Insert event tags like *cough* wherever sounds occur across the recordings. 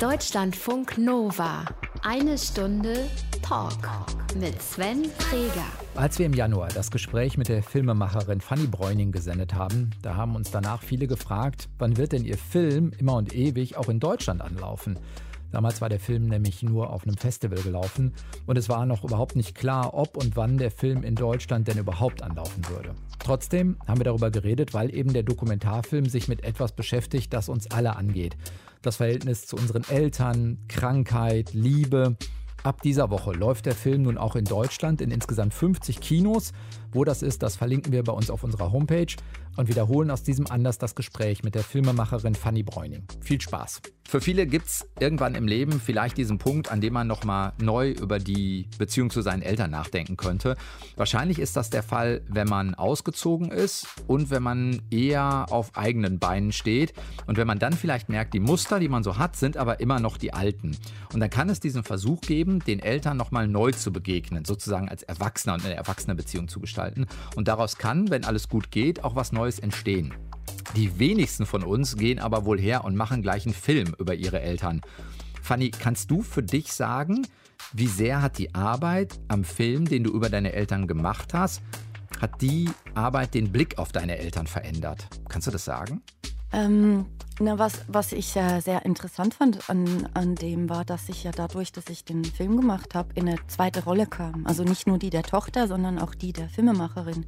Deutschlandfunk Nova. Eine Stunde Talk mit Sven Freger. Als wir im Januar das Gespräch mit der Filmemacherin Fanny Bräuning gesendet haben, da haben uns danach viele gefragt, wann wird denn ihr Film immer und ewig auch in Deutschland anlaufen? Damals war der Film nämlich nur auf einem Festival gelaufen und es war noch überhaupt nicht klar, ob und wann der Film in Deutschland denn überhaupt anlaufen würde. Trotzdem haben wir darüber geredet, weil eben der Dokumentarfilm sich mit etwas beschäftigt, das uns alle angeht. Das Verhältnis zu unseren Eltern, Krankheit, Liebe. Ab dieser Woche läuft der Film nun auch in Deutschland in insgesamt 50 Kinos. Wo das ist, das verlinken wir bei uns auf unserer Homepage und wiederholen aus diesem Anlass das Gespräch mit der Filmemacherin Fanny Bräuning. Viel Spaß! Für viele gibt es irgendwann im Leben vielleicht diesen Punkt, an dem man nochmal neu über die Beziehung zu seinen Eltern nachdenken könnte. Wahrscheinlich ist das der Fall, wenn man ausgezogen ist und wenn man eher auf eigenen Beinen steht. Und wenn man dann vielleicht merkt, die Muster, die man so hat, sind aber immer noch die alten. Und dann kann es diesen Versuch geben, den Eltern nochmal neu zu begegnen, sozusagen als Erwachsener und eine erwachsene Beziehung zu gestalten. Und daraus kann, wenn alles gut geht, auch was Neues entstehen. Die wenigsten von uns gehen aber wohl her und machen gleich einen Film über ihre Eltern. Fanny, kannst du für dich sagen, wie sehr hat die Arbeit am Film, den du über deine Eltern gemacht hast, hat die Arbeit den Blick auf deine Eltern verändert? Kannst du das sagen? Ähm, na, was, was ich äh, sehr interessant fand an, an dem war, dass ich ja dadurch, dass ich den Film gemacht habe, in eine zweite Rolle kam. Also nicht nur die der Tochter, sondern auch die der Filmemacherin.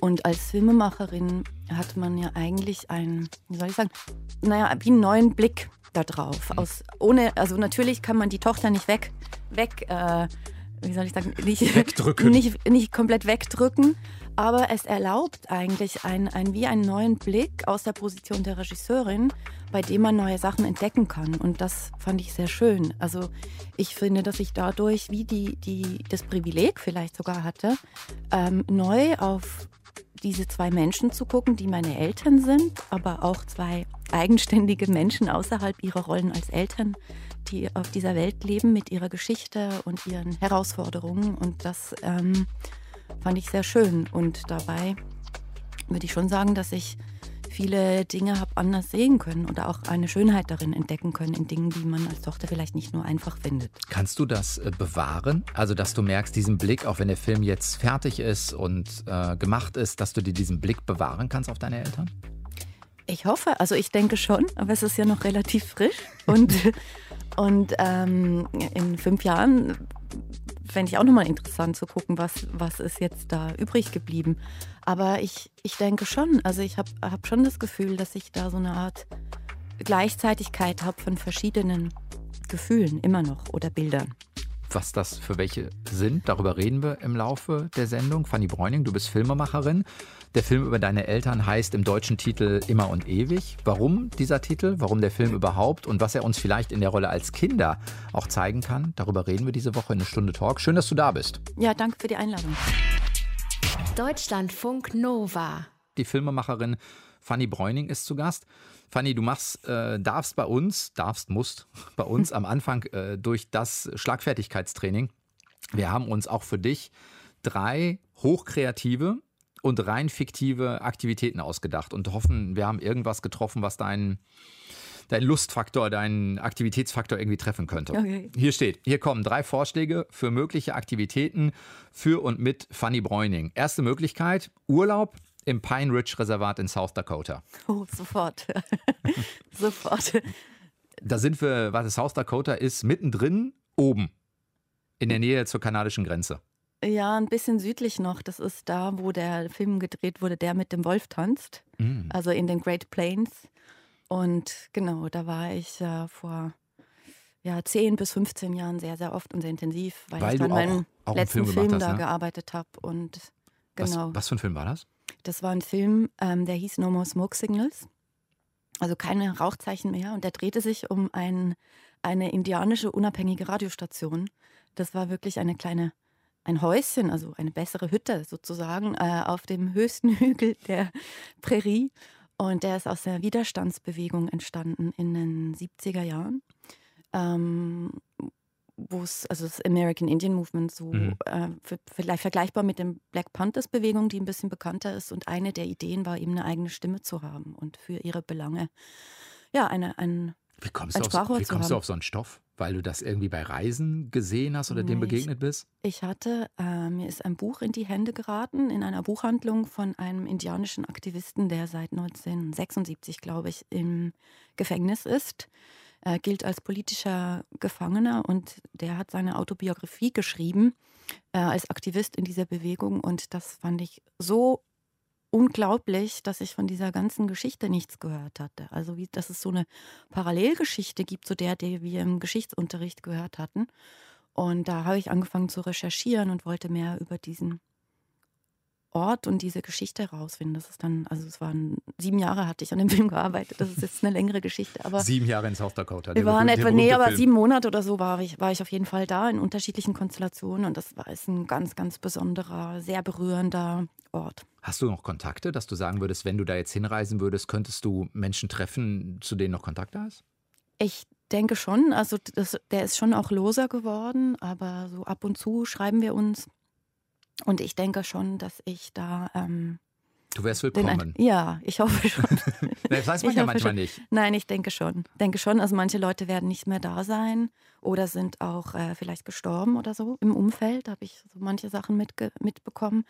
Und als Filmemacherin hat man ja eigentlich einen, wie soll ich sagen, naja, wie einen neuen Blick darauf. Aus, ohne, also natürlich kann man die Tochter nicht weg, weg, äh, wie soll ich sagen, nicht, wegdrücken. Nicht, nicht komplett wegdrücken, aber es erlaubt eigentlich ein, ein, wie einen neuen Blick aus der Position der Regisseurin, bei dem man neue Sachen entdecken kann. Und das fand ich sehr schön. Also ich finde, dass ich dadurch, wie die, die das Privileg vielleicht sogar hatte, ähm, neu auf diese zwei Menschen zu gucken, die meine Eltern sind, aber auch zwei eigenständige Menschen außerhalb ihrer Rollen als Eltern, die auf dieser Welt leben mit ihrer Geschichte und ihren Herausforderungen. Und das ähm, fand ich sehr schön. Und dabei würde ich schon sagen, dass ich viele Dinge habe anders sehen können oder auch eine Schönheit darin entdecken können, in Dingen, die man als Tochter vielleicht nicht nur einfach findet. Kannst du das äh, bewahren? Also, dass du merkst, diesen Blick, auch wenn der Film jetzt fertig ist und äh, gemacht ist, dass du dir diesen Blick bewahren kannst auf deine Eltern? Ich hoffe, also ich denke schon, aber es ist ja noch relativ frisch und, *laughs* und ähm, in fünf Jahren fände ich auch nochmal interessant zu gucken, was, was ist jetzt da übrig geblieben. Aber ich, ich denke schon, also ich habe hab schon das Gefühl, dass ich da so eine Art Gleichzeitigkeit habe von verschiedenen Gefühlen immer noch oder Bildern. Was das für welche sind, darüber reden wir im Laufe der Sendung. Fanny Bräuning, du bist Filmemacherin. Der Film über deine Eltern heißt im deutschen Titel Immer und Ewig. Warum dieser Titel? Warum der Film überhaupt? Und was er uns vielleicht in der Rolle als Kinder auch zeigen kann? Darüber reden wir diese Woche in eine Stunde Talk. Schön, dass du da bist. Ja, danke für die Einladung. Deutschlandfunk Nova. Die Filmemacherin Fanny Bräuning ist zu Gast. Fanny, du machst, äh, darfst bei uns, darfst, musst *laughs* bei uns am Anfang äh, durch das Schlagfertigkeitstraining. Wir haben uns auch für dich drei hochkreative, und rein fiktive Aktivitäten ausgedacht und hoffen, wir haben irgendwas getroffen, was deinen dein Lustfaktor, deinen Aktivitätsfaktor irgendwie treffen könnte. Okay. Hier steht, hier kommen drei Vorschläge für mögliche Aktivitäten für und mit Fanny Bräuning. Erste Möglichkeit, Urlaub im Pine Ridge Reservat in South Dakota. Oh, sofort. *laughs* sofort. Da sind wir, was South Dakota ist, mittendrin oben in der Nähe zur kanadischen Grenze. Ja, ein bisschen südlich noch. Das ist da, wo der Film gedreht wurde, der mit dem Wolf tanzt. Mhm. Also in den Great Plains. Und genau, da war ich äh, vor ja, 10 bis 15 Jahren sehr, sehr oft und sehr intensiv, weil, weil ich dann meinen letzten Film, Film hast, da ne? gearbeitet habe. Und genau. Was, was, für ein Film war das? Das war ein Film, ähm, der hieß No More Smoke Signals. Also keine Rauchzeichen mehr. Und der drehte sich um ein, eine indianische unabhängige Radiostation. Das war wirklich eine kleine ein Häuschen, also eine bessere Hütte sozusagen, äh, auf dem höchsten *laughs* Hügel der Prärie. Und der ist aus der Widerstandsbewegung entstanden in den 70er Jahren. Ähm, wo es, also das American Indian Movement, so mhm. äh, vielleicht vergleichbar mit dem Black Panthers Bewegung, die ein bisschen bekannter ist. Und eine der Ideen war eben eine eigene Stimme zu haben und für ihre Belange ja, eine, ein, Wie kommst, du auf, wie kommst du auf so einen Stoff? Weil du das irgendwie bei Reisen gesehen hast oder nee, dem begegnet bist? Ich hatte, äh, mir ist ein Buch in die Hände geraten, in einer Buchhandlung von einem indianischen Aktivisten, der seit 1976, glaube ich, im Gefängnis ist. Er gilt als politischer Gefangener und der hat seine Autobiografie geschrieben äh, als Aktivist in dieser Bewegung und das fand ich so unglaublich, dass ich von dieser ganzen Geschichte nichts gehört hatte. Also wie, dass es so eine Parallelgeschichte gibt zu der, die wir im Geschichtsunterricht gehört hatten. Und da habe ich angefangen zu recherchieren und wollte mehr über diesen Ort und diese Geschichte herausfinden. Das ist dann, also es waren sieben Jahre hatte ich an dem *laughs* Film gearbeitet. Das ist jetzt eine längere Geschichte. Aber sieben Jahre in South Dakota. Wir waren etwa, nee, aber Film. sieben Monate oder so war ich, war ich auf jeden Fall da in unterschiedlichen Konstellationen und das war ist ein ganz, ganz besonderer, sehr berührender Ort. Hast du noch Kontakte, dass du sagen würdest, wenn du da jetzt hinreisen würdest, könntest du Menschen treffen, zu denen noch Kontakte hast? Ich denke schon. Also das, der ist schon auch loser geworden, aber so ab und zu schreiben wir uns. Und ich denke schon, dass ich da. Ähm, du wärst willkommen. Den, ja, ich hoffe schon. *laughs* das weiß man ich ja manchmal schon. nicht. Nein, ich denke schon. Denke schon. Also manche Leute werden nicht mehr da sein oder sind auch äh, vielleicht gestorben oder so im Umfeld. Da habe ich so manche Sachen mitge mitbekommen.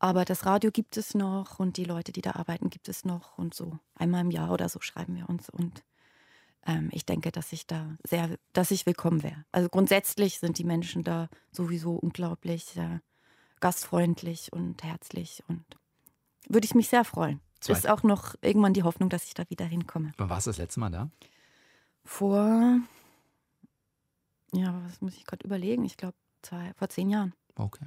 Aber das Radio gibt es noch und die Leute, die da arbeiten, gibt es noch. Und so einmal im Jahr oder so schreiben wir uns. Und ähm, ich denke, dass ich da sehr, dass ich willkommen wäre. Also grundsätzlich sind die Menschen da sowieso unglaublich. Äh, gastfreundlich und herzlich und würde ich mich sehr freuen. Zweit. Ist auch noch irgendwann die Hoffnung, dass ich da wieder hinkomme. Wann warst du das letzte Mal da? Vor, ja, was muss ich gerade überlegen? Ich glaube, vor zehn Jahren. Okay.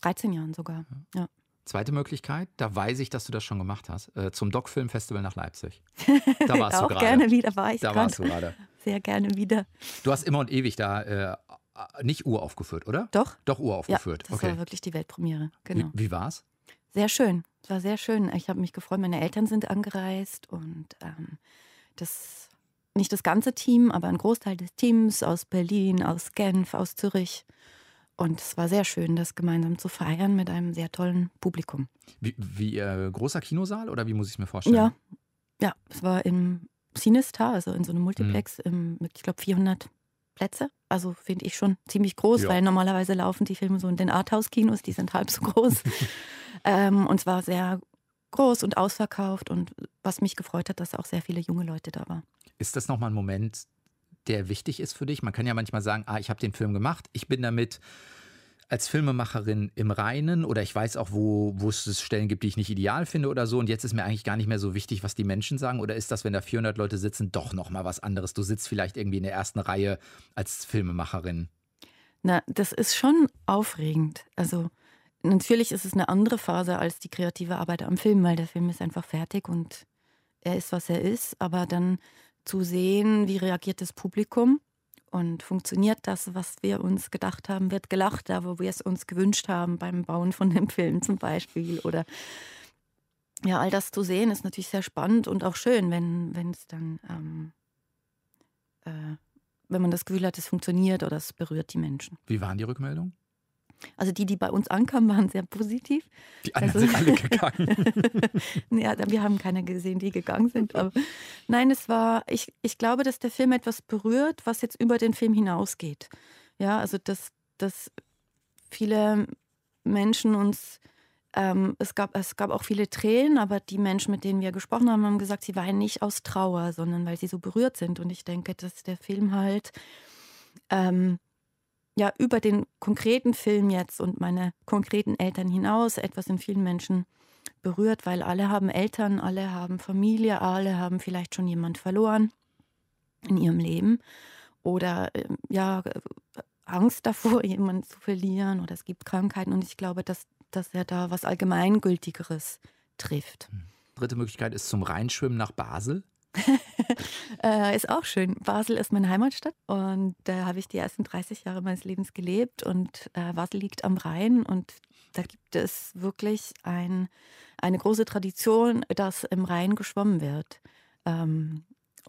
13 Jahren sogar, ja. ja. Zweite Möglichkeit, da weiß ich, dass du das schon gemacht hast, äh, zum Doc-Film-Festival nach Leipzig. *laughs* Da warst Auch du gerade. gerne wieder war ich Da grad. warst du gerade. *laughs* Sehr gerne wieder. Du hast immer und ewig da äh, nicht uraufgeführt, oder? Doch. Doch uraufgeführt. Ja, das okay. war wirklich die Weltpremiere. Genau. Wie, wie war's? Sehr schön. Es war sehr schön. Ich habe mich gefreut. Meine Eltern sind angereist und ähm, das nicht das ganze Team, aber ein Großteil des Teams aus Berlin, aus Genf, aus Zürich. Und es war sehr schön, das gemeinsam zu feiern mit einem sehr tollen Publikum. Wie, wie äh, großer Kinosaal oder wie muss ich es mir vorstellen? Ja, ja, es war im Cinestar, also in so einem Multiplex mhm. im, mit, ich glaube, 400 Plätze. Also finde ich schon ziemlich groß, ja. weil normalerweise laufen die Filme so in den Arthouse-Kinos, die sind halb so groß. *laughs* ähm, und zwar sehr groß und ausverkauft und was mich gefreut hat, dass auch sehr viele junge Leute da waren. Ist das nochmal ein Moment, der wichtig ist für dich? Man kann ja manchmal sagen, ah, ich habe den Film gemacht, ich bin damit als Filmemacherin im Reinen oder ich weiß auch, wo, wo es Stellen gibt, die ich nicht ideal finde oder so und jetzt ist mir eigentlich gar nicht mehr so wichtig, was die Menschen sagen oder ist das, wenn da 400 Leute sitzen, doch nochmal was anderes? Du sitzt vielleicht irgendwie in der ersten Reihe als Filmemacherin. Na, das ist schon aufregend. Also natürlich ist es eine andere Phase als die kreative Arbeit am Film, weil der Film ist einfach fertig und er ist, was er ist, aber dann zu sehen, wie reagiert das Publikum und funktioniert das, was wir uns gedacht haben? Wird gelacht da, wo wir es uns gewünscht haben beim Bauen von dem *laughs* Film zum Beispiel? Oder ja, all das zu sehen ist natürlich sehr spannend und auch schön, wenn wenn es dann, ähm, äh, wenn man das Gefühl hat, es funktioniert oder es berührt die Menschen. Wie waren die Rückmeldungen? Also die, die bei uns ankamen, waren sehr positiv. Die anderen also, sind alle gegangen. *laughs* ja, wir haben keine gesehen, die gegangen sind. Aber nein, es war, ich, ich glaube, dass der Film etwas berührt, was jetzt über den Film hinausgeht. Ja, also dass, dass viele Menschen uns, ähm, es, gab, es gab auch viele Tränen, aber die Menschen, mit denen wir gesprochen haben, haben gesagt, sie weinen nicht aus Trauer, sondern weil sie so berührt sind. Und ich denke, dass der Film halt ähm, ja über den konkreten Film jetzt und meine konkreten Eltern hinaus etwas in vielen Menschen berührt, weil alle haben Eltern, alle haben Familie, alle haben vielleicht schon jemand verloren in ihrem Leben oder ähm, ja Angst davor, *laughs* jemanden zu verlieren oder es gibt Krankheiten und ich glaube, dass, dass er da was Allgemeingültigeres trifft. Hm. Dritte Möglichkeit ist zum Reinschwimmen nach Basel. *laughs* äh, ist auch schön. Basel ist meine Heimatstadt und da habe ich die ersten 30 Jahre meines Lebens gelebt und äh, Basel liegt am Rhein und da gibt es wirklich ein, eine große Tradition, dass im Rhein geschwommen wird. Ähm,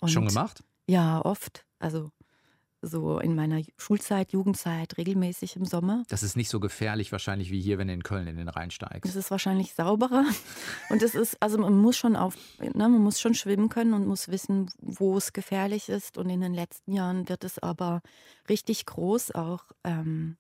Schon gemacht? Ja, oft. Also so in meiner Schulzeit, Jugendzeit regelmäßig im Sommer. Das ist nicht so gefährlich wahrscheinlich wie hier, wenn du in Köln in den Rhein steigst. Es ist wahrscheinlich sauberer und es ist, also man muss schon auf, ne, man muss schon schwimmen können und muss wissen, wo es gefährlich ist. Und in den letzten Jahren wird es aber richtig groß auch. Ähm,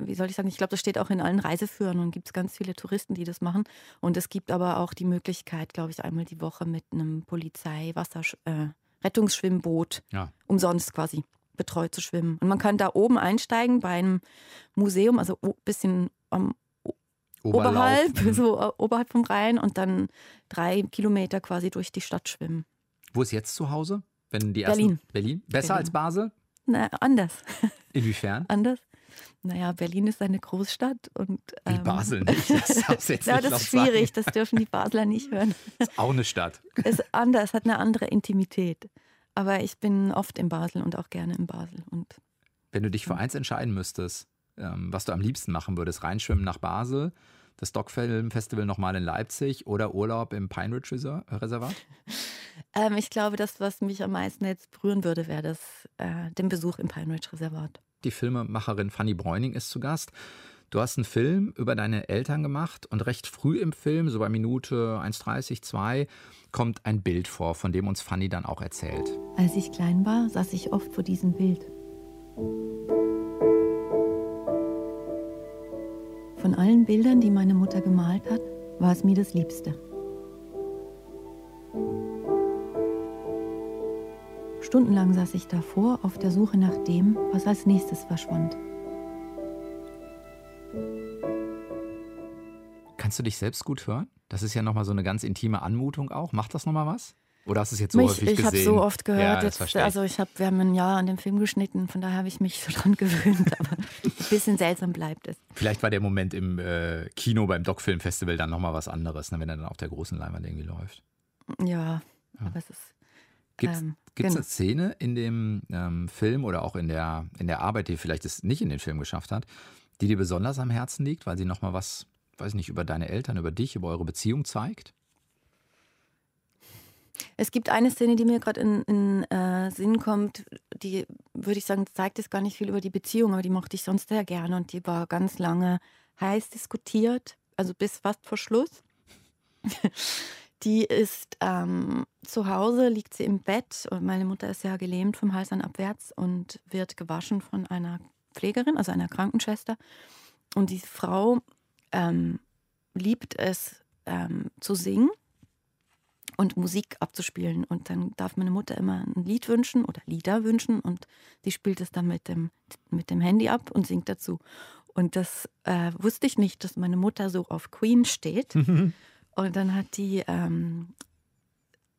wie soll ich sagen, ich glaube, das steht auch in allen Reiseführern und gibt es ganz viele Touristen, die das machen. Und es gibt aber auch die Möglichkeit, glaube ich, einmal die Woche mit einem Polizei-Wasser, äh, Rettungsschwimmboot ja. umsonst quasi betreut zu schwimmen. Und man kann da oben einsteigen bei einem Museum, also ein bisschen um, oberhalb, mhm. so uh, oberhalb vom Rhein und dann drei Kilometer quasi durch die Stadt schwimmen. Wo ist jetzt zu Hause? Wenn die ersten, Berlin. Berlin? Besser Berlin. als Basel? Na, anders. Inwiefern? *laughs* anders. Naja, Berlin ist eine Großstadt und. Ähm, Wie Basel nicht. Das *laughs* jetzt ja, das ist schwierig, sagen. das dürfen die Basler nicht *laughs* hören. Ist auch eine Stadt. Ist anders, hat eine andere Intimität. Aber ich bin oft in Basel und auch gerne in Basel. Und, Wenn du dich für eins entscheiden müsstest, ähm, was du am liebsten machen würdest, reinschwimmen nach Basel, das Dockfilm Festival nochmal in Leipzig oder Urlaub im Pine Ridge Reservat? *laughs* ähm, ich glaube, das, was mich am meisten jetzt berühren würde, wäre das, äh, den Besuch im Pine Ridge Reservat. Die Filmemacherin Fanny Bräuning ist zu Gast. Du hast einen Film über deine Eltern gemacht und recht früh im Film, so bei Minute 1,30, 2, kommt ein Bild vor, von dem uns Fanny dann auch erzählt. Als ich klein war, saß ich oft vor diesem Bild. Von allen Bildern, die meine Mutter gemalt hat, war es mir das Liebste. Stundenlang saß ich davor auf der Suche nach dem, was als nächstes verschwand. Kannst du dich selbst gut hören? Das ist ja nochmal so eine ganz intime Anmutung auch. Macht das nochmal was? Oder hast du es jetzt so mich, häufig ich gesehen? Ich habe so oft gehört. Ja, jetzt, also ich habe, wir haben ein Jahr an dem Film geschnitten, von daher habe ich mich so *laughs* dran gewöhnt. Aber ein bisschen seltsam bleibt es. Vielleicht war der Moment im äh, Kino beim Doc-Film-Festival dann nochmal was anderes, ne, wenn er dann auf der großen Leinwand irgendwie läuft. Ja, ja. aber es ist Gibt es ähm, genau. eine Szene in dem ähm, Film oder auch in der, in der Arbeit, die vielleicht es nicht in den Film geschafft hat, die dir besonders am Herzen liegt, weil sie nochmal was, weiß nicht, über deine Eltern, über dich, über eure Beziehung zeigt? Es gibt eine Szene, die mir gerade in, in äh, Sinn kommt, die, würde ich sagen, zeigt es gar nicht viel über die Beziehung, aber die mochte ich sonst sehr gerne und die war ganz lange heiß diskutiert, also bis fast vor Schluss. Die ist ähm, zu Hause, liegt sie im Bett. Und meine Mutter ist ja gelähmt vom Hals an abwärts und wird gewaschen von einer Pflegerin, also einer Krankenschwester. Und die Frau ähm, liebt es ähm, zu singen und Musik abzuspielen. Und dann darf meine Mutter immer ein Lied wünschen oder Lieder wünschen und sie spielt es dann mit dem, mit dem Handy ab und singt dazu. Und das äh, wusste ich nicht, dass meine Mutter so auf Queen steht. *laughs* Und dann hat die, ähm,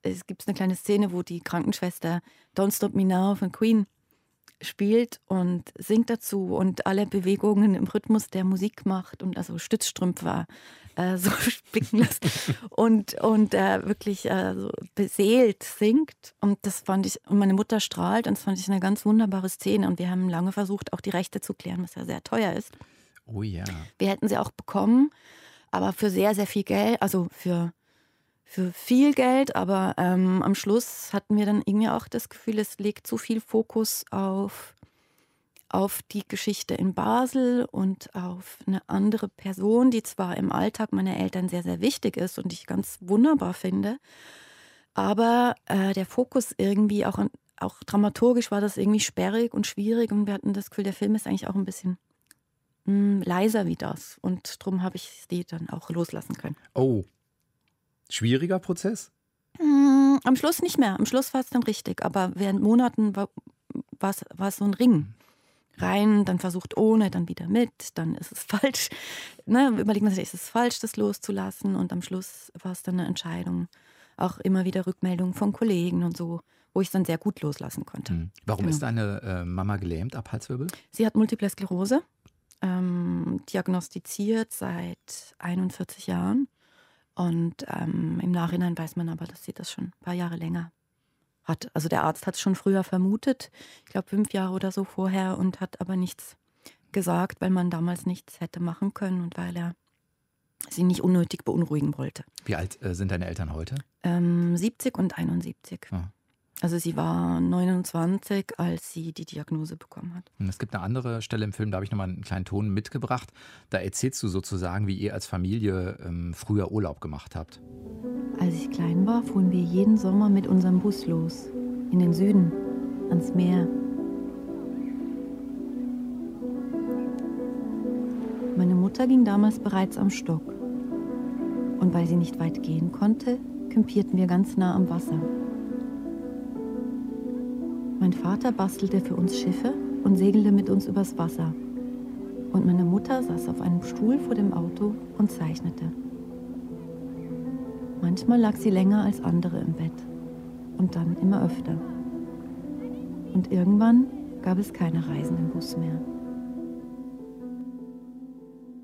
es gibt eine kleine Szene, wo die Krankenschwester Don't Stop Me Now von Queen spielt und singt dazu und alle Bewegungen im Rhythmus der Musik macht und also Stützstrümpfe äh, *laughs* so spicken lässt und, und äh, wirklich äh, so beseelt singt. Und das fand ich, und meine Mutter strahlt und das fand ich eine ganz wunderbare Szene. Und wir haben lange versucht, auch die Rechte zu klären, was ja sehr teuer ist. Oh ja. Wir hätten sie auch bekommen aber für sehr, sehr viel Geld, also für, für viel Geld, aber ähm, am Schluss hatten wir dann irgendwie auch das Gefühl, es legt zu viel Fokus auf, auf die Geschichte in Basel und auf eine andere Person, die zwar im Alltag meiner Eltern sehr, sehr wichtig ist und ich ganz wunderbar finde, aber äh, der Fokus irgendwie auch, auch dramaturgisch war das irgendwie sperrig und schwierig und wir hatten das Gefühl, der Film ist eigentlich auch ein bisschen mh, hm, leiser wie das. Und darum habe ich die dann auch loslassen können. Oh, schwieriger Prozess? Hm, am Schluss nicht mehr. Am Schluss war es dann richtig. Aber während Monaten war es so ein Ring. Rein, dann versucht ohne, dann wieder mit, dann ist es *laughs* falsch. Ne, überlegt man sich, ist es falsch, das loszulassen? Und am Schluss war es dann eine Entscheidung. Auch immer wieder Rückmeldungen von Kollegen und so, wo ich es dann sehr gut loslassen konnte. Hm. Warum genau. ist deine äh, Mama gelähmt ab Halswirbel? Sie hat Multiple Sklerose ähm, diagnostiziert seit 41 Jahren. Und ähm, im Nachhinein weiß man aber, dass sie das schon ein paar Jahre länger hat. Also der Arzt hat es schon früher vermutet, ich glaube fünf Jahre oder so vorher, und hat aber nichts gesagt, weil man damals nichts hätte machen können und weil er sie nicht unnötig beunruhigen wollte. Wie alt äh, sind deine Eltern heute? Ähm, 70 und 71. Ah. Also sie war 29, als sie die Diagnose bekommen hat. Es gibt eine andere Stelle im Film, da habe ich nochmal einen kleinen Ton mitgebracht. Da erzählst du sozusagen, wie ihr als Familie ähm, früher Urlaub gemacht habt. Als ich klein war, fuhren wir jeden Sommer mit unserem Bus los. In den Süden, ans Meer. Meine Mutter ging damals bereits am Stock. Und weil sie nicht weit gehen konnte, campierten wir ganz nah am Wasser. Mein Vater bastelte für uns Schiffe und segelte mit uns übers Wasser. Und meine Mutter saß auf einem Stuhl vor dem Auto und zeichnete. Manchmal lag sie länger als andere im Bett und dann immer öfter. Und irgendwann gab es keine Reisen im Bus mehr.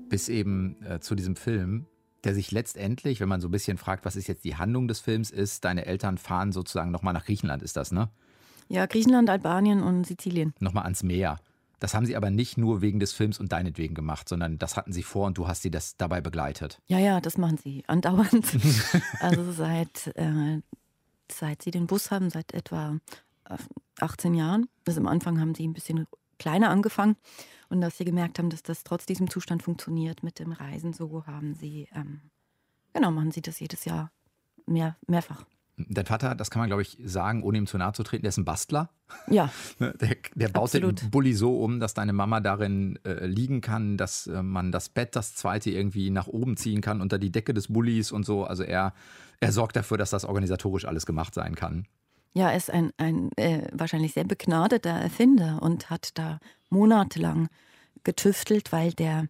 Bis eben äh, zu diesem Film, der sich letztendlich, wenn man so ein bisschen fragt, was ist jetzt die Handlung des Films, ist, deine Eltern fahren sozusagen nochmal nach Griechenland, ist das, ne? Ja, Griechenland, Albanien und Sizilien. Nochmal ans Meer. Das haben sie aber nicht nur wegen des Films und deinetwegen gemacht, sondern das hatten sie vor und du hast sie das dabei begleitet. Ja, ja, das machen sie andauernd. *laughs* also seit, äh, seit sie den Bus haben, seit etwa 18 äh, Jahren. Also am Anfang haben sie ein bisschen kleiner angefangen und dass sie gemerkt haben, dass das trotz diesem Zustand funktioniert mit dem Reisen, so haben sie, ähm, genau, machen sie das jedes Jahr mehr, mehrfach. Dein Vater, das kann man glaube ich sagen, ohne ihm zu nahe zu treten, der ist ein Bastler. Ja. *laughs* Ne, der, der baut Absolut. den Bulli so um, dass deine Mama darin äh, liegen kann, dass äh, man das Bett, das zweite, irgendwie nach oben ziehen kann unter die Decke des Bullis und so. Also er, er sorgt dafür, dass das organisatorisch alles gemacht sein kann. Ja, er ist ein, ein äh, wahrscheinlich sehr begnadeter Erfinder und hat da monatelang getüftelt, weil der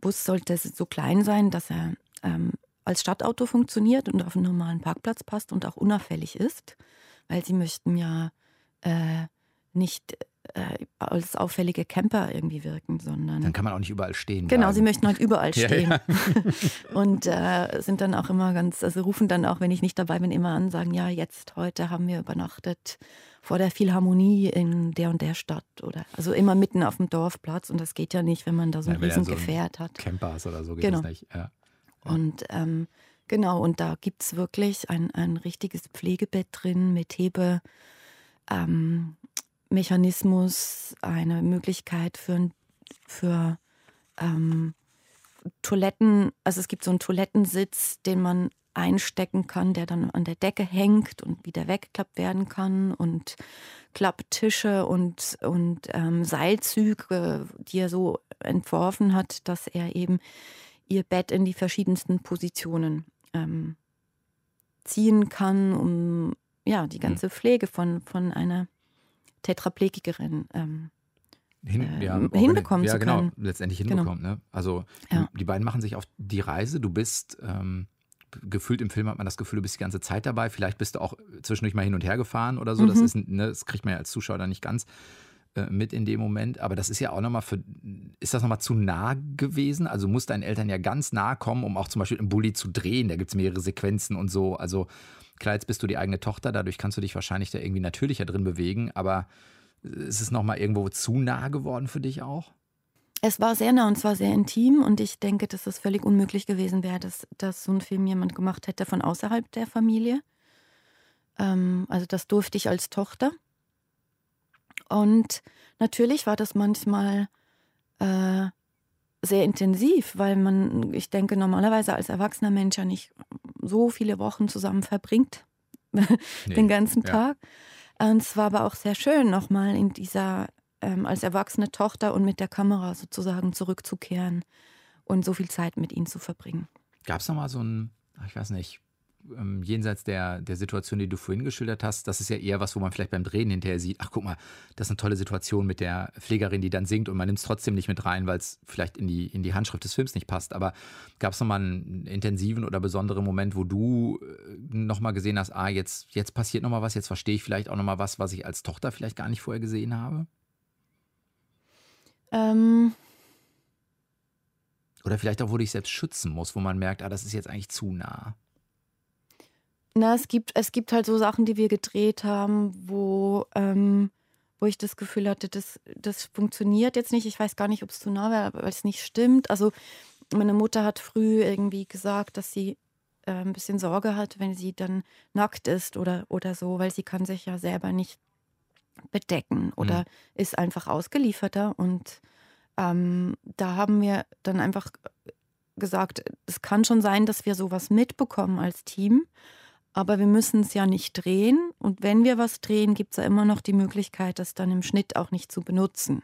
Bus sollte so klein sein, dass er ähm, als Stadtauto funktioniert und auf einen normalen Parkplatz passt und auch unauffällig ist, weil sie möchten ja äh, nicht äh, als auffällige Camper irgendwie wirken, sondern. Dann kann man auch nicht überall stehen. Genau, bleiben. sie möchten halt überall stehen. *laughs* Ja, ja. und äh, sind dann auch immer ganz, also rufen dann auch, wenn ich nicht dabei bin, immer an, sagen, ja, jetzt, heute haben wir übernachtet vor der Philharmonie in der und der Stadt oder also immer mitten auf dem Dorfplatz und das geht ja nicht, wenn man da so ein ja, riesen so Gefährt hat. Campers oder so geht genau. das nicht. Ja. Und ähm, genau, und da gibt es wirklich ein, ein richtiges Pflegebett drin mit Hebe. Ähm, Mechanismus, eine Möglichkeit für, für ähm, Toiletten, also es gibt so einen Toilettensitz, den man einstecken kann, der dann an der Decke hängt und wieder weggeklappt werden kann und Klapptische und, und ähm, Seilzüge, die er so entworfen hat, dass er eben ihr Bett in die verschiedensten Positionen ähm, ziehen kann, um ja die ganze hm. Pflege von, von einer Tetraplegikerin ähm, Hin, äh, ja, hinbekommen ja, zu genau, können. letztendlich genau. hinbekommt. Genau. Ne? Also ja. die beiden machen sich auf die Reise. Du bist ähm, gefühlt im Film hat man das Gefühl, du bist die ganze Zeit dabei. Vielleicht bist du auch zwischendurch mal hin und her gefahren oder so. Mhm. Das ist, ne, das kriegt man ja als Zuschauer dann nicht ganz mit in dem Moment. Aber das ist ja auch nochmal für, ist das nochmal zu nah gewesen? Also muss deinen Eltern ja ganz nah kommen, um auch zum Beispiel im Bulli zu drehen. Da gibt es mehrere Sequenzen und so. Also klar, jetzt bist du die eigene Tochter, dadurch kannst du dich wahrscheinlich da irgendwie natürlicher drin bewegen. Aber ist es nochmal irgendwo zu nah geworden für dich auch? Es war sehr nah und zwar sehr intim und ich denke, dass es völlig unmöglich gewesen wäre, dass, dass so ein Film jemand gemacht hätte von außerhalb der Familie. Ähm, also das durfte ich als Tochter. Und natürlich war das manchmal äh, sehr intensiv, weil man, ich denke, normalerweise als erwachsener Mensch ja nicht so viele Wochen zusammen verbringt, *laughs* nee, den ganzen Tag. Ja. Und es war aber auch sehr schön, nochmal in dieser, ähm, als erwachsene Tochter und mit der Kamera sozusagen zurückzukehren und so viel Zeit mit ihnen zu verbringen. Gab es nochmal so ein, ich weiß nicht, ähm, jenseits der, der Situation, die du vorhin geschildert hast, das ist ja eher was, wo man vielleicht beim Drehen hinterher sieht, ach guck mal, das ist eine tolle Situation mit der Pflegerin, die dann singt und man nimmt es trotzdem nicht mit rein, weil es vielleicht in die, in die Handschrift des Films nicht passt. Aber gab es nochmal einen intensiven oder besonderen Moment, wo du äh, nochmal gesehen hast, ah, jetzt, jetzt passiert nochmal was, jetzt verstehe ich vielleicht auch nochmal was, was ich als Tochter vielleicht gar nicht vorher gesehen habe? Ähm. Oder vielleicht auch, wo du dich selbst schützen musst, wo man merkt, ah, das ist jetzt eigentlich zu nah. Na, es gibt, es gibt halt so Sachen, die wir gedreht haben, wo, ähm, wo ich das Gefühl hatte, das, das funktioniert jetzt nicht. Ich weiß gar nicht, ob es zu nah wäre, weil es nicht stimmt. Also meine Mutter hat früh irgendwie gesagt, dass sie äh, ein bisschen Sorge hat, wenn sie dann nackt ist oder, oder so, weil sie kann sich ja selber nicht bedecken oder mhm. ist einfach ausgelieferter. Und ähm, da haben wir dann einfach gesagt, es kann schon sein, dass wir sowas mitbekommen als Team, aber wir müssen es ja nicht drehen. Und wenn wir was drehen, gibt es ja immer noch die Möglichkeit, das dann im Schnitt auch nicht zu benutzen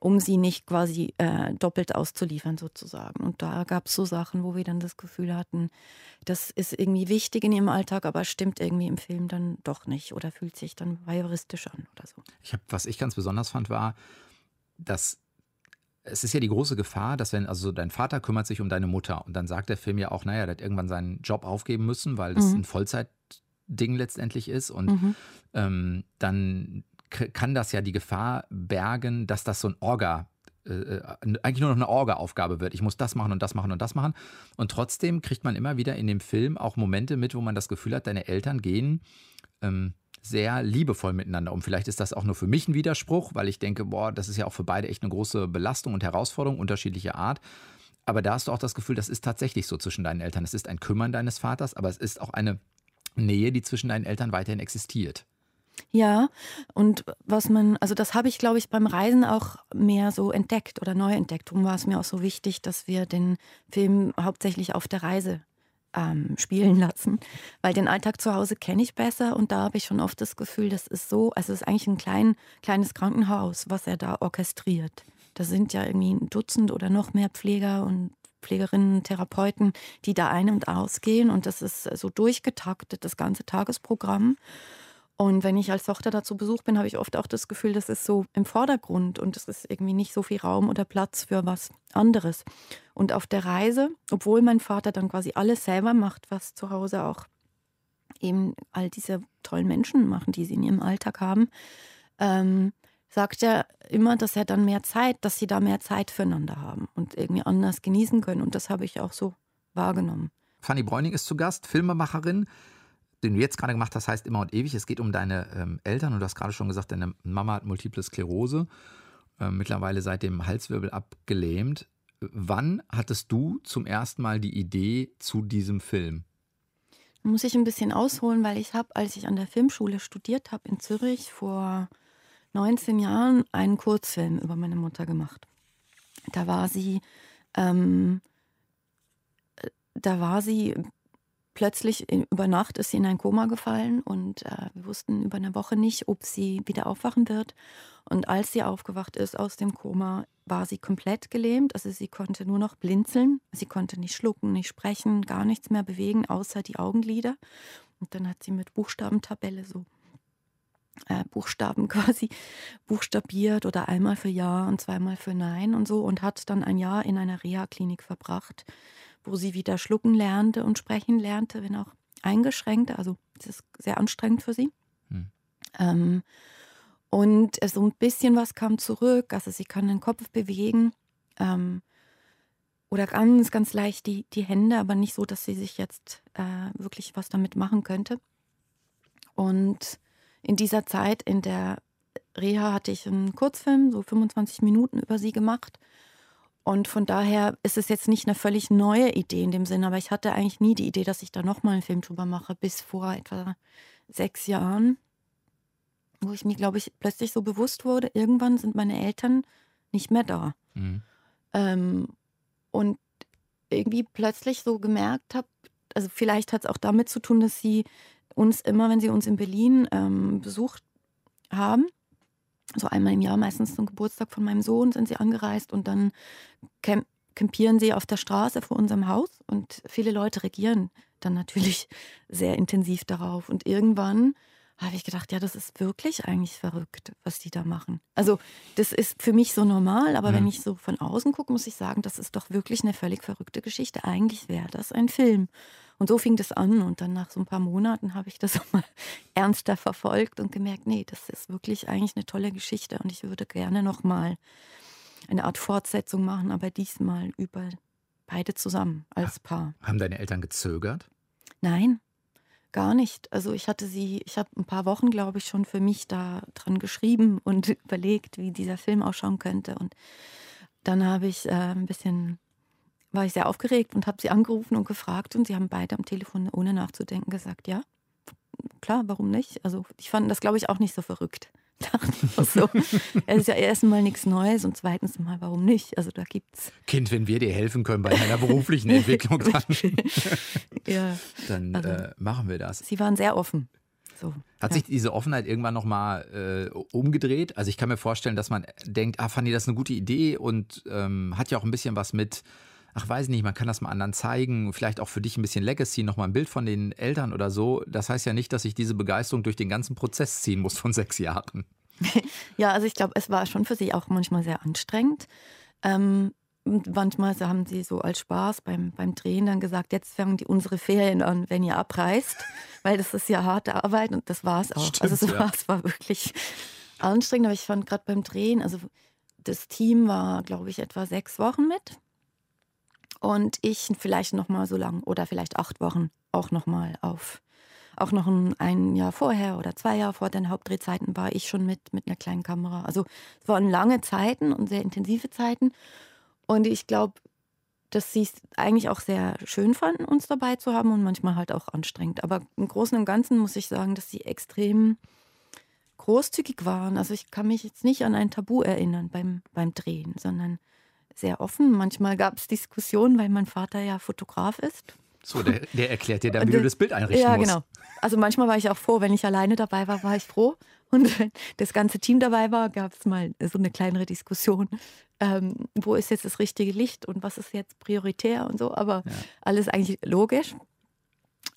um sie nicht quasi äh, doppelt auszuliefern sozusagen. Und da gab es so Sachen, wo wir dann das Gefühl hatten, das ist irgendwie wichtig in ihrem Alltag, aber stimmt irgendwie im Film dann doch nicht oder fühlt sich dann voyeuristisch an oder so. Ich hab, was ich ganz besonders fand, war, dass es ist ja die große Gefahr, dass wenn, also dein Vater kümmert sich um deine Mutter und dann sagt der Film ja auch, naja, der hat irgendwann seinen Job aufgeben müssen, weil das mhm. ein Vollzeitding letztendlich ist und mhm. ähm, dann kann das ja die Gefahr bergen, dass das so ein Orga äh, äh, eigentlich nur noch eine Orga-Aufgabe wird. Ich muss das machen und das machen und das machen. Und trotzdem kriegt man immer wieder in dem Film auch Momente mit, wo man das Gefühl hat, deine Eltern gehen ähm, sehr liebevoll miteinander um. Vielleicht ist das auch nur für mich ein Widerspruch, weil ich denke, boah, das ist ja auch für beide echt eine große Belastung und Herausforderung unterschiedlicher Art. Aber da hast du auch das Gefühl, das ist tatsächlich so zwischen deinen Eltern. Es ist ein Kümmern deines Vaters, aber es ist auch eine Nähe, die zwischen deinen Eltern weiterhin existiert. Ja, und was man, also das habe ich, glaube ich, beim Reisen auch mehr so entdeckt oder neu entdeckt. Darum war es mir auch so wichtig, dass wir den Film hauptsächlich auf der Reise ähm, spielen lassen, weil den Alltag zu Hause kenne ich besser und da habe ich schon oft das Gefühl, das ist so, also es ist eigentlich ein klein, kleines Krankenhaus, was er da orchestriert. Da sind ja irgendwie ein Dutzend oder noch mehr Pfleger und Pflegerinnen, Therapeuten, die da ein- und ausgehen und das ist so durchgetaktet, das ganze Tagesprogramm. Und wenn ich als Tochter da zu Besuch bin, habe ich oft auch das Gefühl, das ist so im Vordergrund und es ist irgendwie nicht so viel Raum oder Platz für was anderes. Und auf der Reise, obwohl mein Vater dann quasi alles selber macht, was zu Hause auch eben all diese tollen Menschen machen, die sie in ihrem Alltag haben, ähm, sagt er immer, dass er dann mehr Zeit, dass sie da mehr Zeit füreinander haben und irgendwie anders genießen können. Und das habe ich auch so wahrgenommen. Fanny Bräuning ist zu Gast, Filmemacherin den du jetzt gerade gemacht hast, heißt immer und ewig. Es geht um deine ähm, Eltern und du hast gerade schon gesagt, deine Mama hat multiple Sklerose, äh, mittlerweile seit dem Halswirbel abgelähmt. Wann hattest du zum ersten Mal die Idee zu diesem Film? Muss ich ein bisschen ausholen, weil ich habe, als ich an der Filmschule studiert habe in Zürich vor 19 Jahren, einen Kurzfilm über meine Mutter gemacht. Da war sie, ähm, äh, da war sie plötzlich über Nacht ist sie in ein Koma gefallen und äh, wir wussten über eine Woche nicht, ob sie wieder aufwachen wird. Und als sie aufgewacht ist aus dem Koma, war sie komplett gelähmt. Also sie konnte nur noch blinzeln. Sie konnte nicht schlucken, nicht sprechen, gar nichts mehr bewegen, außer die Augenlider. Und dann hat sie mit Buchstabentabelle so äh, Buchstaben *laughs* quasi buchstabiert oder einmal für Ja und zweimal für Nein und so und hat dann ein Jahr in einer Reha-Klinik verbracht wo sie wieder schlucken lernte und sprechen lernte, wenn auch eingeschränkt. Also es ist sehr anstrengend für sie. Hm. Ähm, und so ein bisschen was kam zurück. Also sie kann den Kopf bewegen ähm, oder ganz, ganz leicht die, die Hände, aber nicht so, dass sie sich jetzt äh, wirklich was damit machen könnte. Und in dieser Zeit in der Reha hatte ich einen Kurzfilm, so 25 Minuten über sie gemacht. Und von daher ist es jetzt nicht eine völlig neue Idee in dem Sinn, aber ich hatte eigentlich nie die Idee, dass ich da nochmal einen Film drüber mache, bis vor etwa sechs Jahren, wo ich mir, glaube ich, plötzlich so bewusst wurde, irgendwann sind meine Eltern nicht mehr da. Mhm. Ähm, und irgendwie plötzlich so gemerkt habe, also vielleicht hat es auch damit zu tun, dass sie uns immer, wenn sie uns in Berlin ähm, besucht haben, so einmal im Jahr, meistens zum Geburtstag von meinem Sohn, sind sie angereist und dann camp campieren sie auf der Straße vor unserem Haus und viele Leute regieren dann natürlich *laughs* sehr intensiv darauf. Und irgendwann habe ich gedacht, ja, das ist wirklich eigentlich verrückt, was die da machen. Also das ist für mich so normal, aber mhm. wenn ich so von außen gucke, muss ich sagen, das ist doch wirklich eine völlig verrückte Geschichte. Eigentlich wäre das ein Film. Und so fing das an. Und dann nach so ein paar Monaten habe ich das *laughs* mal ernster verfolgt und gemerkt, nee, das ist wirklich eigentlich eine tolle Geschichte. Und ich würde gerne noch mal eine Art Fortsetzung machen, aber diesmal über beide zusammen als Paar. Haben deine Eltern gezögert? Nein, gar nicht. Also ich hatte sie, ich habe ein paar Wochen, glaube ich, schon für mich da dran geschrieben *laughs* und überlegt, wie dieser Film ausschauen könnte. Und dann habe ich äh, ein bisschen war ich sehr aufgeregt und habe sie angerufen und gefragt und sie haben beide am Telefon ohne nachzudenken gesagt, ja, klar, warum nicht? Also ich fand das, glaube ich, auch nicht so verrückt. Dachte ich so. *laughs* Es ist ja erstmal nichts Neues und zweitens mal, warum nicht? Also da gibt's. Kind, wenn wir dir helfen können bei deiner beruflichen *laughs* Entwicklung, dann, *laughs* ja, dann also, äh, machen wir das. Sie waren sehr offen. So, Hat ja. sich diese Offenheit irgendwann nochmal äh, umgedreht? Also ich kann mir vorstellen, dass man denkt, ah, fand ich das eine gute Idee und ähm, hat ja auch ein bisschen was mit ach weiß nicht, man kann das mal anderen zeigen, vielleicht auch für dich ein bisschen Legacy, nochmal ein Bild von den Eltern oder so. Das heißt ja nicht, dass ich diese Begeisterung durch den ganzen Prozess ziehen muss von sechs Jahren. *laughs* ja, also ich glaube, es war schon für sie auch manchmal sehr anstrengend. Ähm, manchmal haben sie so als Spaß beim, beim Drehen dann gesagt, jetzt fangen die unsere Ferien an, wenn ihr abreist, *laughs* weil das ist ja harte Arbeit und das war es auch. Stimmt, also es ja. war, es war wirklich anstrengend, aber ich fand gerade beim Drehen, also das Team war, glaube ich, etwa sechs Wochen mit und ich vielleicht noch mal so lang oder vielleicht acht Wochen auch noch mal auf auch noch ein, ein, Jahr vorher oder zwei Jahre vor den Hauptdrehzeiten war ich schon mit mit einer kleinen Kamera. Also es waren lange Zeiten und sehr intensive Zeiten und ich glaube, dass sie es eigentlich auch sehr schön fanden, uns dabei zu haben und manchmal halt auch anstrengend. Aber im Großen und Ganzen muss ich sagen, dass sie extrem großzügig waren. Also ich kann mich jetzt nicht an ein Tabu erinnern beim, beim Drehen, sondern sehr offen. Manchmal gab es Diskussionen, weil mein Vater ja Fotograf ist. So, der, der erklärt dir dann, wie du das Bild einrichten ja, musst. Ja, genau. Also manchmal war ich auch froh, wenn ich alleine dabei war, war ich froh. Und wenn das ganze Team dabei war, gab es mal so eine kleinere Diskussion. Ähm, wo ist jetzt das richtige Licht und was ist jetzt prioritär und so. Aber ja. alles eigentlich logisch.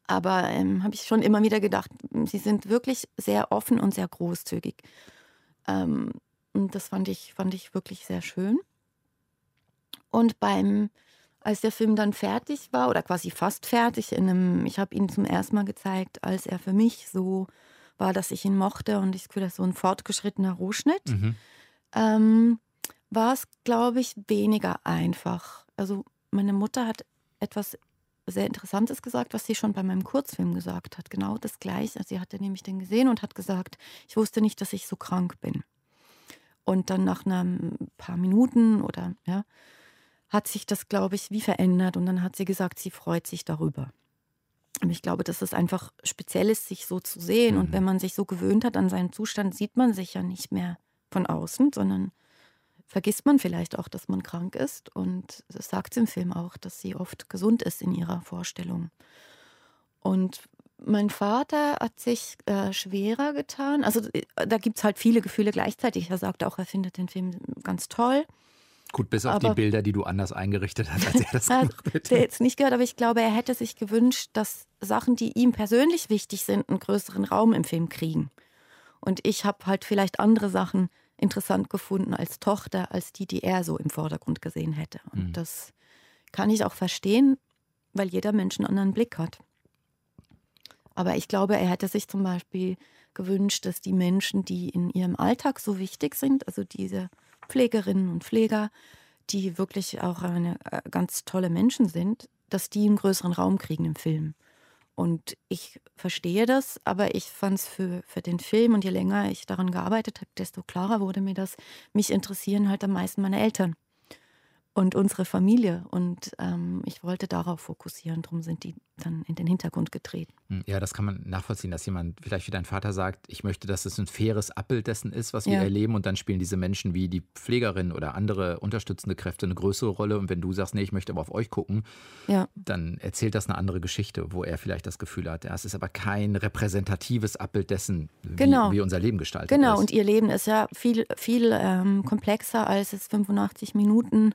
Aber ähm, habe ich schon immer wieder gedacht, sie sind wirklich sehr offen und sehr großzügig. Ähm, und das fand ich, fand ich wirklich sehr schön. Und beim, als der Film dann fertig war, oder quasi fast fertig, in einem, ich habe ihn zum ersten Mal gezeigt, als er für mich so war, dass ich ihn mochte und ich fühle das so ein fortgeschrittener Rohschnitt, mhm. ähm, war es, glaube ich, weniger einfach. Also meine Mutter hat etwas sehr Interessantes gesagt, was sie schon bei meinem Kurzfilm gesagt hat. Genau das Gleiche. Sie hatte nämlich den gesehen und hat gesagt, ich wusste nicht, dass ich so krank bin. Und dann nach ein paar Minuten oder ja, hat sich das, glaube ich, wie verändert. Und dann hat sie gesagt, sie freut sich darüber. Und ich glaube, dass es einfach speziell ist, sich so zu sehen. Mhm. Und wenn man sich so gewöhnt hat an seinen Zustand, sieht man sich ja nicht mehr von außen, sondern vergisst man vielleicht auch, dass man krank ist. Und das sagt sie im Film auch, dass sie oft gesund ist in ihrer Vorstellung. Und mein Vater hat sich äh, schwerer getan. Also äh, da gibt es halt viele Gefühle gleichzeitig. Er sagt auch, er findet den Film ganz toll. Gut, bis auf aber, die Bilder, die du anders eingerichtet hast, als er das *laughs* gemacht hätte. Der jetzt nicht gehört, aber ich glaube, er hätte sich gewünscht, dass Sachen, die ihm persönlich wichtig sind, einen größeren Raum im Film kriegen. Und ich habe halt vielleicht andere Sachen interessant gefunden als Tochter, als die, die er so im Vordergrund gesehen hätte. Und mhm. das kann ich auch verstehen, weil jeder Mensch einen anderen Blick hat. Aber ich glaube, er hätte sich zum Beispiel gewünscht, dass die Menschen, die in ihrem Alltag so wichtig sind, also diese Pflegerinnen und Pfleger, die wirklich auch eine äh, ganz tolle Menschen sind, dass die einen größeren Raum kriegen im Film. Und ich verstehe das, aber ich fand es für, für den Film und je länger ich daran gearbeitet habe, desto klarer wurde mir das, mich interessieren halt am meisten meine Eltern und unsere Familie. Und ähm, ich wollte darauf fokussieren, darum sind die dann in den Hintergrund getreten. Hm, ja, das kann man nachvollziehen, dass jemand vielleicht wie dein Vater sagt, ich möchte, dass es ein faires Abbild dessen ist, was wir ja. erleben. Und dann spielen diese Menschen wie die Pflegerin oder andere unterstützende Kräfte eine größere Rolle. Und wenn du sagst, nee, ich möchte aber auf euch gucken, ja. dann erzählt das eine andere Geschichte, wo er vielleicht das Gefühl hat, ja, es ist aber kein repräsentatives Abbild dessen, wie, genau. wie unser Leben gestaltet genau. ist. Genau, und ihr Leben ist ja viel, viel ähm, komplexer als es 85 Minuten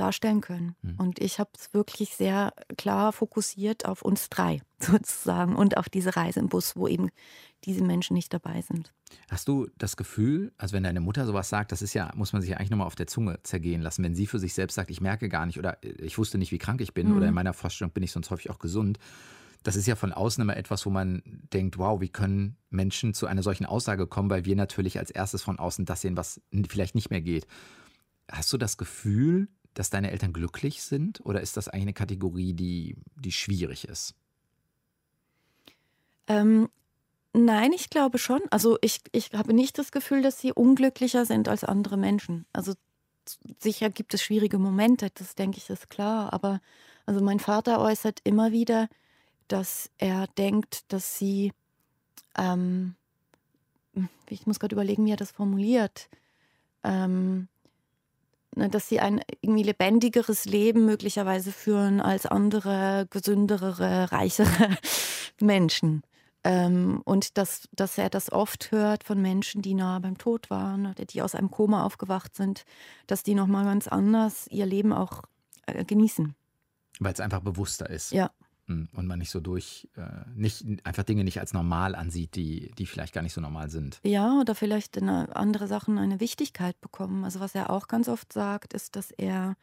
darstellen können. Mhm. Und ich habe es wirklich sehr klar fokussiert auf uns drei *laughs* sozusagen und auf diese Reise im Bus, wo eben diese Menschen nicht dabei sind. Hast du das Gefühl, also wenn deine Mutter sowas sagt, das ist ja, muss man sich ja eigentlich nochmal auf der Zunge zergehen lassen, wenn sie für sich selbst sagt, ich merke gar nicht oder ich wusste nicht, wie krank ich bin mhm. oder in meiner Vorstellung bin ich sonst häufig auch gesund. Das ist ja von außen immer etwas, wo man denkt, wow, wie können Menschen zu einer solchen Aussage kommen, weil wir natürlich als erstes von außen das sehen, was vielleicht nicht mehr geht. Hast du das Gefühl, dass deine Eltern glücklich sind oder ist das eigentlich eine Kategorie, die, die schwierig ist? Ähm, nein, ich glaube schon. Also ich, ich habe nicht das Gefühl, dass sie unglücklicher sind als andere Menschen. Also sicher gibt es schwierige Momente, das denke ich, ist klar. Aber also mein Vater äußert immer wieder, dass er denkt, dass sie, ähm, ich muss gerade überlegen, wie er das formuliert, ähm, dass sie ein irgendwie lebendigeres Leben möglicherweise führen als andere, gesünderere, reichere *laughs* Menschen. Ähm, und dass, dass er das oft hört von Menschen, die nahe beim Tod waren oder die aus einem Koma aufgewacht sind, dass die nochmal ganz anders ihr Leben auch äh, genießen. Weil es einfach bewusster ist. Ja. Und man nicht so durch, äh, nicht einfach Dinge nicht als normal ansieht, die, die vielleicht gar nicht so normal sind. Ja, oder vielleicht in andere Sachen eine Wichtigkeit bekommen. Also was er auch ganz oft sagt, ist, dass er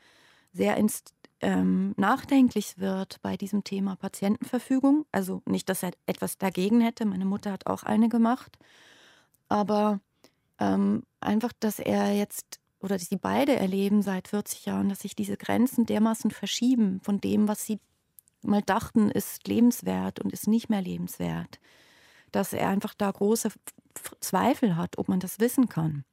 sehr ins ähm, nachdenklich wird bei diesem Thema Patientenverfügung. Also nicht, dass er etwas dagegen hätte. Meine Mutter hat auch eine gemacht. Aber ähm, einfach, dass er jetzt oder dass sie beide erleben seit 40 Jahren, dass sich diese Grenzen dermaßen verschieben von dem, was sie mal dachten, ist lebenswert und ist nicht mehr lebenswert. Dass er einfach da große Zweifel hat, ob man das wissen kann.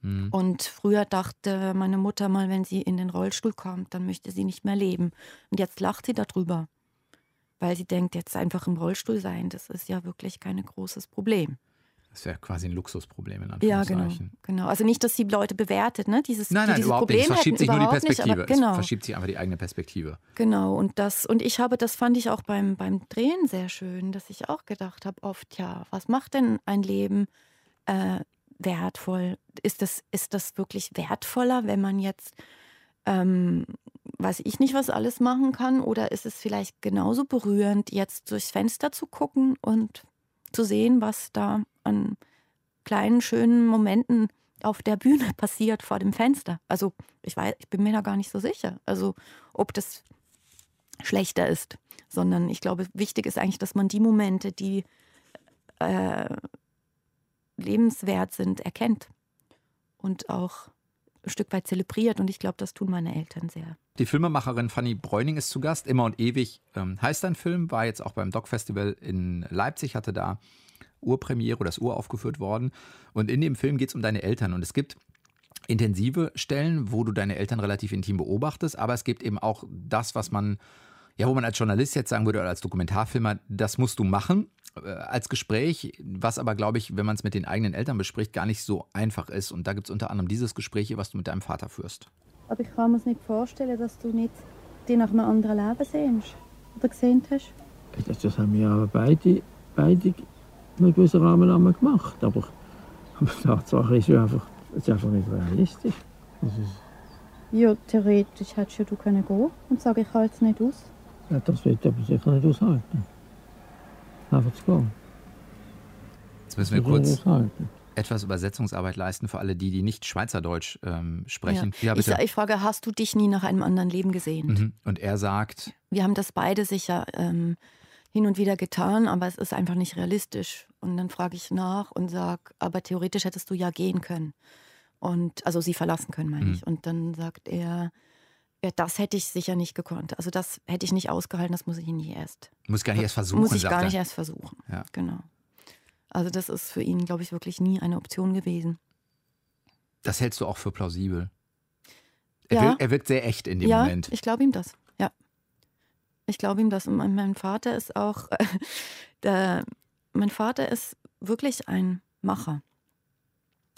Mhm. Und früher dachte meine Mutter mal, wenn sie in den Rollstuhl kommt, dann möchte sie nicht mehr leben. Und jetzt lacht sie darüber, weil sie denkt, jetzt einfach im Rollstuhl sein, das ist ja wirklich kein großes Problem. Das wäre quasi ein Luxusproblem in Anführungszeichen. Ja, genau, genau. Also nicht, dass sie Leute bewertet, ne? Dieses, nein, nein, dieses überhaupt Problem nicht. Es verschiebt sich nur die Perspektive. Nicht, genau. Es verschiebt sich einfach die eigene Perspektive. Genau, und das, und ich habe, das fand ich auch beim, beim Drehen sehr schön, dass ich auch gedacht habe, oft, ja, was macht denn ein Leben äh, wertvoll? Ist das, ist das wirklich wertvoller, wenn man jetzt, ähm, weiß ich nicht, was alles machen kann? Oder ist es vielleicht genauso berührend, jetzt durchs Fenster zu gucken und zu sehen, was da an kleinen, schönen Momenten auf der Bühne *laughs* passiert vor dem Fenster? Also ich weiß, ich bin mir da gar nicht so sicher. Also ob das schlechter ist, sondern ich glaube, wichtig ist eigentlich, dass man die Momente, die äh, lebenswert sind, erkennt und auch ein Stück weit zelebriert. Und ich glaube, das tun meine Eltern sehr. Die Filmemacherin Fanny Bräuning ist zu Gast. Immer und ewig ähm, heißt ein Film, war jetzt auch beim Doc Festival in Leipzig, hatte da Urpremiere oder ist uraufgeführt worden. Und in dem Film geht es um deine Eltern. Und es gibt intensive Stellen, wo du deine Eltern relativ intim beobachtest, aber es gibt eben auch das, was man, ja, wo man als Journalist jetzt sagen würde oder als Dokumentarfilmer, das musst du machen. Äh, als Gespräch, was aber, glaube ich, wenn man es mit den eigenen Eltern bespricht, gar nicht so einfach ist. Und da gibt es unter anderem dieses Gespräch, was du mit deinem Vater führst. Aber ich kann mir nicht vorstellen, dass du nicht dich nach einem anderen Leben sehnst oder gesehen hast. Das, das haben wir aber beide, beide in einem gewissen Rahmen gemacht. Aber, aber *laughs* die Tatsache ist ja einfach, ist einfach nicht realistisch. ja, theoretisch hättest du können gehen und sagen, ich halte es nicht aus. Ja, das wird aber sicher nicht aushalten einfach zu gehen. Jetzt müssen wir kurz etwas Übersetzungsarbeit leisten für alle die, die nicht Schweizerdeutsch ähm, sprechen. Ja. Ja, ich, ich, frage, hast du dich nie nach einem anderen Leben gesehen? Mhm. Und er sagt... Wir haben das beide sicher ähm, hin und wieder getan, aber es ist einfach nicht realistisch. Und dann frage ich nach und sage, aber theoretisch hättest du ja gehen können. Und also sie verlassen können, meine mhm. ich. Und dann sagt er, ja, das hätte ich sicher nicht gekonnt. Also das hätte ich nicht ausgehalten, das muss ich nicht erst. Muss gar nicht erst versuchen. Muss ich gar nicht erst versuchen. Ja. Genau. Also das ist für ihn, glaube ich, wirklich nie eine Option gewesen. Das hältst du auch für plausibel. Er, ja. wirkt, er wirkt sehr echt in dem ja, Moment. Ich glaube ihm das. Ich glaube ihm das. Und mein, mein Vater ist auch, *laughs* äh, der, mein Vater ist wirklich ein Macher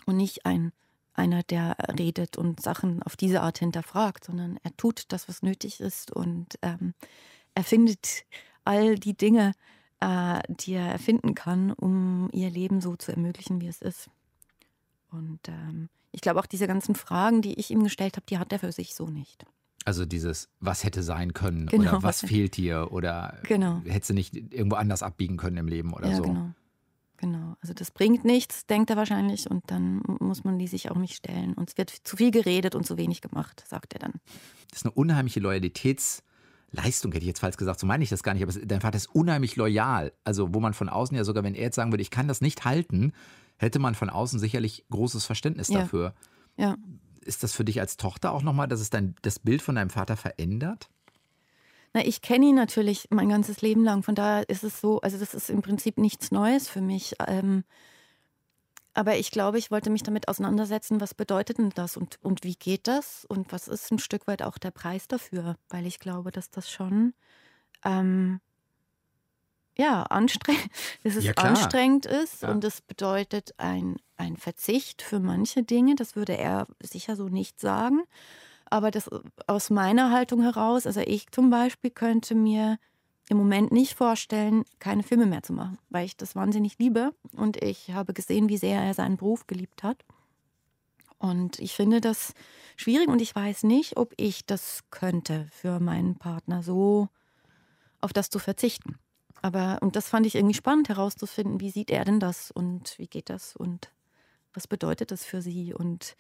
und nicht ein einer, der redet und Sachen auf diese Art hinterfragt, sondern er tut das, was nötig ist und ähm, er findet all die Dinge, äh, die er erfinden kann, um ihr Leben so zu ermöglichen, wie es ist. Und ähm, ich glaube auch diese ganzen Fragen, die ich ihm gestellt habe, die hat er für sich so nicht. Also dieses, was hätte sein können genau, oder was, was fehlt dir oder genau. hättest du nicht irgendwo anders abbiegen können im Leben oder ja, so. Genau. Genau, also das bringt nichts, denkt er wahrscheinlich, und dann muss man die sich auch nicht stellen. Und es wird zu viel geredet und zu wenig gemacht, sagt er dann. Das ist eine unheimliche Loyalitätsleistung, hätte ich jetzt falsch gesagt, so meine ich das gar nicht, aber dein Vater ist unheimlich loyal. Also, wo man von außen ja sogar, wenn er jetzt sagen würde, ich kann das nicht halten, hätte man von außen sicherlich großes Verständnis ja. dafür. Ja. Ist das für dich als Tochter auch nochmal, dass es dein, das Bild von deinem Vater verändert? Na, ich kenne ihn natürlich mein ganzes Leben lang. Von daher ist es so, also das ist im Prinzip nichts Neues für mich. Ähm, aber ich glaube, ich wollte mich damit auseinandersetzen, was bedeutet denn das und, und wie geht das und was ist ein Stück weit auch der Preis dafür, weil ich glaube, dass das schon ähm, ja, anstrengend, *laughs* dass es Ja, anstrengend ist Ja. und es bedeutet ein, ein Verzicht für manche Dinge. Das würde er sicher so nicht sagen. Aber das aus meiner Haltung heraus, also ich zum Beispiel könnte mir im Moment nicht vorstellen, keine Filme mehr zu machen, weil ich das wahnsinnig liebe und ich habe gesehen, wie sehr er seinen Beruf geliebt hat. Und ich finde das schwierig und ich weiß nicht, ob ich das könnte für meinen Partner so auf das zu verzichten. Aber, und das fand ich irgendwie spannend herauszufinden, wie sieht er denn das und wie geht das und was bedeutet das für sie? Und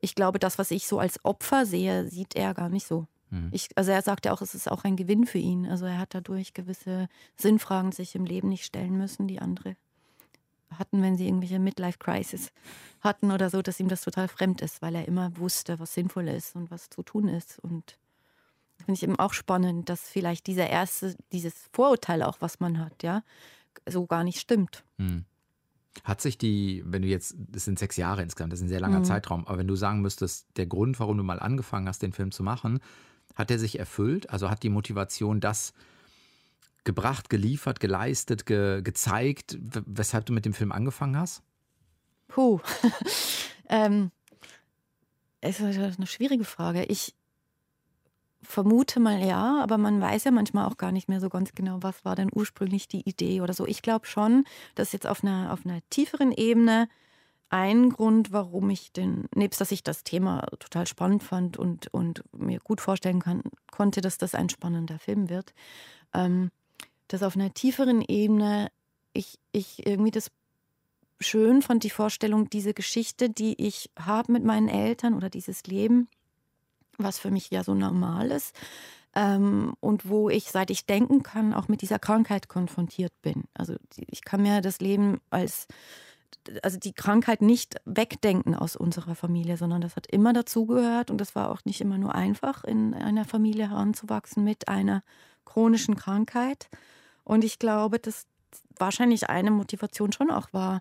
ich glaube, das, was ich so als Opfer sehe, sieht er gar nicht so. Mhm. Ich, also er sagt ja auch, es ist auch ein Gewinn für ihn. Also er hat dadurch gewisse Sinnfragen sich im Leben nicht stellen müssen, die andere hatten, wenn sie irgendwelche Midlife-Crisis hatten oder so, dass ihm das total fremd ist, weil er immer wusste, was sinnvoll ist und was zu tun ist. Und finde ich eben auch spannend, dass vielleicht dieser erste, dieses Vorurteil auch, was man hat, ja, so gar nicht stimmt. Hm. Hat sich die, wenn du jetzt, das sind sechs Jahre insgesamt, das ist ein sehr langer Mhm. Zeitraum, aber wenn du sagen müsstest, der Grund, warum du mal angefangen hast, den Film zu machen, hat der sich erfüllt? Also hat die Motivation das gebracht, geliefert, geleistet, ge gezeigt, weshalb du mit dem Film angefangen hast? Puh. *laughs* ähm, es ist eine schwierige Frage. Ich vermute mal ja, aber man weiß ja manchmal auch gar nicht mehr so ganz genau, was war denn ursprünglich die Idee oder so. Ich glaube schon, dass jetzt auf einer, auf einer tieferen Ebene ein Grund, warum ich den, nebst dass ich das Thema total spannend fand und, und mir gut vorstellen kann, konnte, dass das ein spannender Film wird, ähm, dass auf einer tieferen Ebene ich, ich irgendwie das schön fand, die Vorstellung, diese Geschichte, die ich habe mit meinen Eltern oder dieses Leben, was für mich ja so normal ist, ähm, und wo ich, seit ich denken kann, auch mit dieser Krankheit konfrontiert bin. Also ich kann mir das Leben als, also die Krankheit nicht wegdenken aus unserer Familie, sondern das hat immer dazugehört und das war auch nicht immer nur einfach, in einer Familie heranzuwachsen mit einer chronischen Krankheit. Und ich glaube, dass wahrscheinlich eine Motivation schon auch war,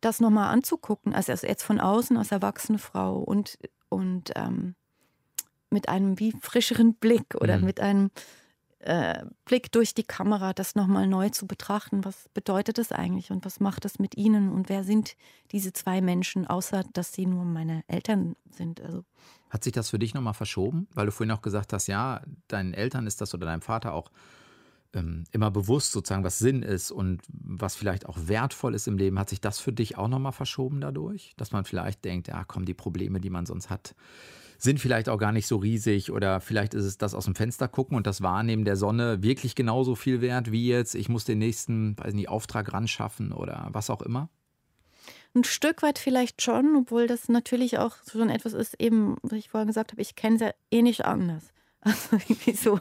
das nochmal anzugucken, also jetzt von außen als erwachsene Frau und, und ähm, mit einem wie frischeren Blick oder Mhm. mit einem äh, Blick durch die Kamera, das nochmal neu zu betrachten. Was bedeutet das eigentlich und was macht das mit ihnen und wer sind diese zwei Menschen, außer dass sie nur meine Eltern sind? Also Hat sich das für dich nochmal verschoben? Weil du vorhin auch gesagt hast, ja, deinen Eltern ist das oder deinem Vater auch ähm, immer bewusst, sozusagen, was Sinn ist und was vielleicht auch wertvoll ist im Leben. Hat sich das für dich auch nochmal verschoben dadurch? Dass man vielleicht denkt, ja, komm, die Probleme, die man sonst hat, sind vielleicht auch gar nicht so riesig oder vielleicht ist es das aus dem Fenster gucken und das Wahrnehmen der Sonne wirklich genauso viel wert wie jetzt, ich muss den nächsten, weiß nicht, Auftrag ran schaffen oder was auch immer? Ein Stück weit vielleicht schon, obwohl das natürlich auch schon etwas ist, eben, was ich vorhin gesagt habe, ich kenne es ja eh nicht anders. *laughs* Also irgendwie so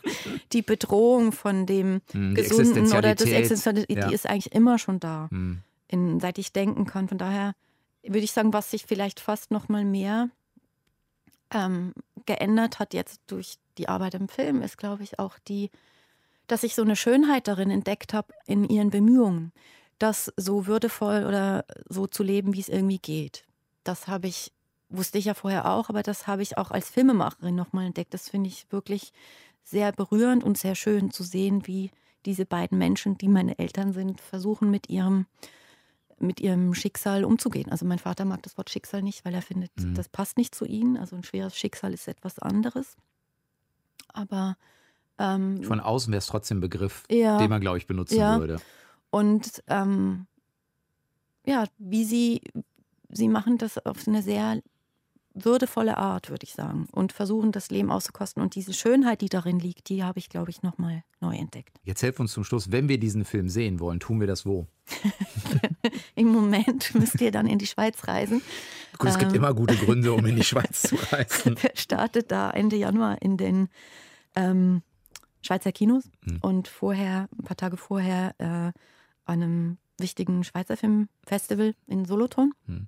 die Bedrohung von dem Hm, die Gesunden oder das Existenzialität. Existenzial, die Ja. ist eigentlich immer schon da, Hm. in, seit ich denken kann. Von daher würde ich sagen, was sich vielleicht fast noch mal mehr ähm, geändert hat jetzt durch die Arbeit im Film, ist, glaube ich, auch die, dass ich so eine Schönheit darin entdeckt habe in ihren Bemühungen, das so würdevoll oder so zu leben, wie es irgendwie geht. Das habe ich, wusste ich ja vorher auch, aber das habe ich auch als Filmemacherin nochmal entdeckt. Das finde ich wirklich sehr berührend und sehr schön zu sehen, wie diese beiden Menschen, die meine Eltern sind, versuchen mit ihrem mit ihrem Schicksal umzugehen. Also mein Vater mag das Wort Schicksal nicht, weil er findet, Mhm. das passt nicht zu ihnen. Also ein schweres Schicksal ist etwas anderes. Aber ähm, Von außen wäre es trotzdem ein Begriff, ja, den man, glaube ich, benutzen Ja. würde. und ähm, ja, wie sie, sie machen das auf eine sehr würdevolle Art, würde ich sagen, und versuchen das Leben auszukosten. Und diese Schönheit, die darin liegt, die habe ich, glaube ich, nochmal neu entdeckt. Jetzt helf uns zum Schluss, wenn wir diesen Film sehen wollen, tun wir das wo? *laughs* Im Moment *laughs* müsst ihr dann in die Schweiz reisen. Gut, es gibt Ähm. immer gute Gründe, um in die *laughs* Schweiz zu reisen. Der startet da Ende Januar in den ähm, Schweizer Kinos Mhm. und vorher, ein paar Tage vorher, äh, einem wichtigen Schweizer Filmfestival in Solothurn. Mhm.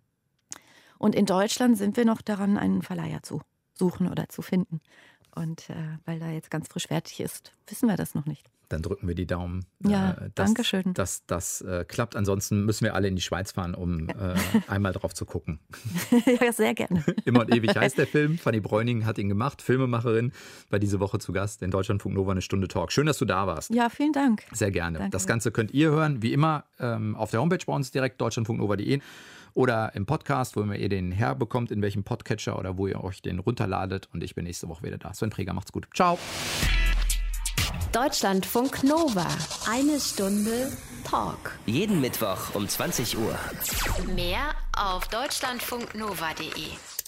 Und in Deutschland sind wir noch daran, einen Verleiher zu suchen oder zu finden. Und äh, weil er jetzt ganz frisch fertig ist, wissen wir das noch nicht. Dann drücken wir die Daumen. Ja, äh, dass, danke schön. Dass das äh, klappt. Ansonsten müssen wir alle in die Schweiz fahren, um äh, *laughs* einmal drauf zu gucken. *laughs* ja, sehr gerne. *laughs* Immer und ewig heißt der Film. Fanny Bräuning hat ihn gemacht, Filmemacherin, bei diese Woche zu Gast in Deutschlandfunk Nova eine Stunde Talk. Schön, dass du da warst. Ja, vielen Dank. Sehr gerne. Danke. Das Ganze könnt ihr hören, wie immer, ähm, auf der Homepage bei uns direkt, deutschlandfunknova.de oder im Podcast, wo ihr den herbekommt, in welchem Podcatcher oder wo ihr euch den runterladet. Und ich bin nächste Woche wieder da. Sven Träger, macht's gut. Ciao. Deutschlandfunk Nova. Eine Stunde Talk. Jeden Mittwoch um 20 Uhr. Mehr auf deutschlandfunknova.de.